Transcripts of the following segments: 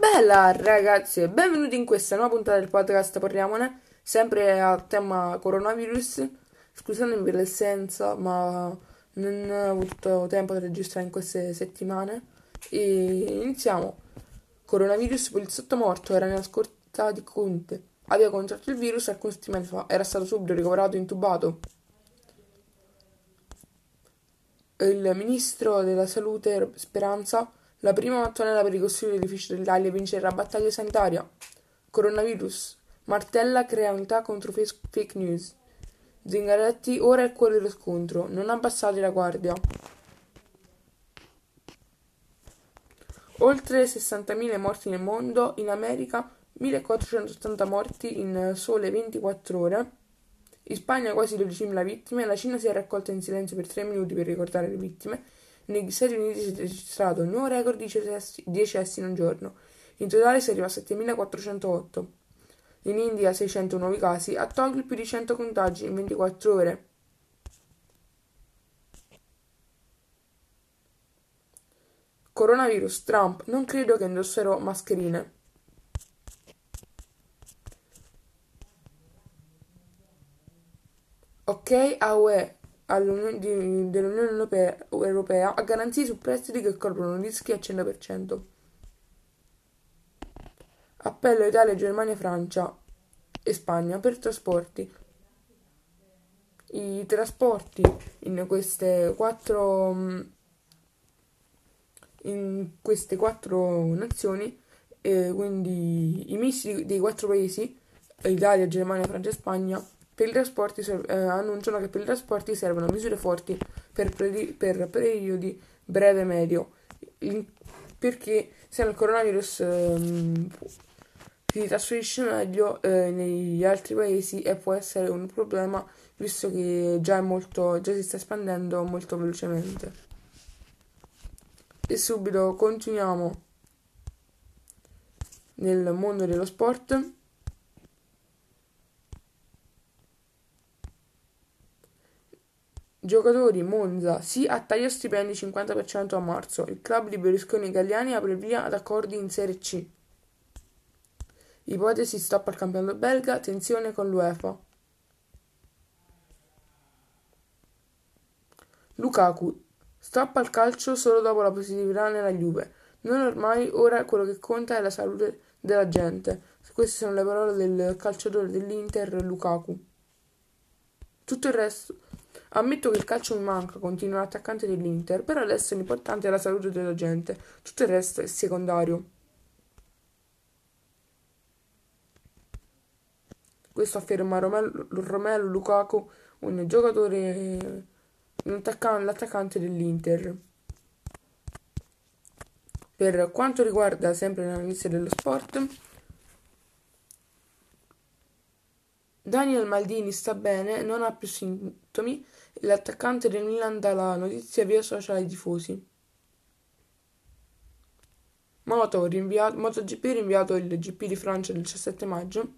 Bella ragazzi, benvenuti in questa nuova puntata del podcast Parliamone, sempre a tema coronavirus. Scusatemi per l'essenza, ma non ho avuto tempo di registrare in queste settimane. E iniziamo. Coronavirus, poliziotto morto, era nella scorta di Conte. Aveva contratto il virus alcuni settimane fa, era stato subito ricoverato e intubato. Il ministro della salute Speranza la prima mattonella per ricostruire l'edificio dell'Italia e vincere la battaglia sanitaria. Coronavirus. Martella crea unità contro fake news. Zingaretti ora è il cuore dello scontro. Non abbassate la guardia. Oltre 60.000 morti nel mondo, in America 1.480 morti in sole 24 ore. In Spagna quasi 12.000 vittime, la Cina si è raccolta in silenzio per 3 minuti per ricordare le vittime negli Stati Uniti si è registrato un nuovo record di decessi in un giorno. In totale si arriva a 7.408. In India 600 nuovi casi, a Tokyo più di 100 contagi in 24 ore. Coronavirus, Trump, non credo che indosserò mascherine. Ok, AUE, dell'Unione Europea, a garanzie su prestiti che coprono rischi al 100%. Appello Italia, Germania, Francia e Spagna per trasporti. I trasporti in queste quattro, in queste quattro nazioni, eh, quindi i misti dei quattro paesi, Italia, Germania, Francia e Spagna, per i trasporti eh, annunciano che per i trasporti servono misure forti per, pre- per periodi breve e medio, in- perché se il coronavirus eh, si trasferisce meglio eh, negli altri paesi e può essere un problema visto che già, molto, già si sta espandendo molto velocemente. E subito continuiamo nel mondo dello sport. Giocatori Monza, sì a taglio stipendi 50% a marzo. Il club di Berlusconi Italiani apre via ad accordi in Serie C. Ipotesi stop al campionato belga, tensione con l'UEFA. Lukaku, stop al calcio solo dopo la positività nella Juve. Non ormai, ora quello che conta è la salute della gente. Queste sono le parole del calciatore dell'Inter Lukaku. Tutto il resto Ammetto che il calcio mi manca, continua l'attaccante dell'Inter, però adesso l'importante è la salute della gente, tutto il resto è secondario. Questo afferma Romelu, Romelu Lukaku, un giocatore, un attaccante, l'attaccante dell'Inter. Per quanto riguarda sempre l'analisi dello sport, Daniel Maldini sta bene, non ha più sintomi L'attaccante del Milan dà la notizia via social ai tifosi. Moto rinviato, MotoGP rinviato il GP di Francia il 17 maggio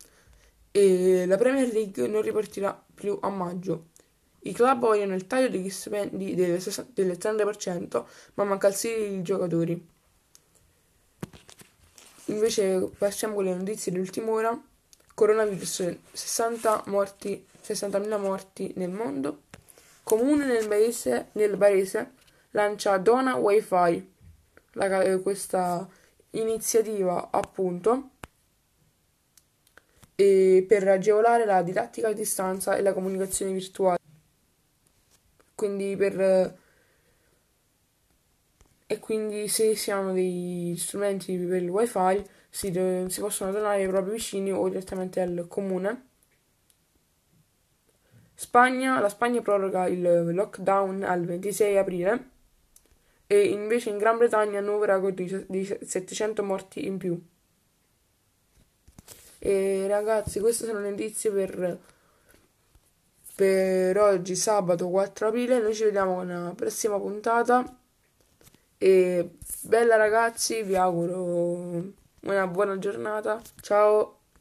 e la Premier League non ripartirà più a maggio. I club vogliono il taglio degli stipendi del, 30%, ma manca il sì dei giocatori. Invece passiamo con le notizie dell'ultima ora. Coronavirus, 60 morti, 60.000 morti nel mondo. Comune nel Barese, nel Barese lancia Dona Wi-Fi, la, eh, questa iniziativa appunto per agevolare la didattica a distanza e la comunicazione virtuale. Quindi per e quindi se si hanno degli strumenti per il wifi si, si possono donare ai propri vicini o direttamente al comune Spagna, la Spagna proroga il lockdown al 26 aprile e invece in Gran Bretagna nuovo record di 700 morti in più. E ragazzi, queste sono le notizie per, per oggi, sabato 4 aprile. Noi ci vediamo con la prossima puntata. E bella ragazzi, vi auguro una buona giornata. Ciao!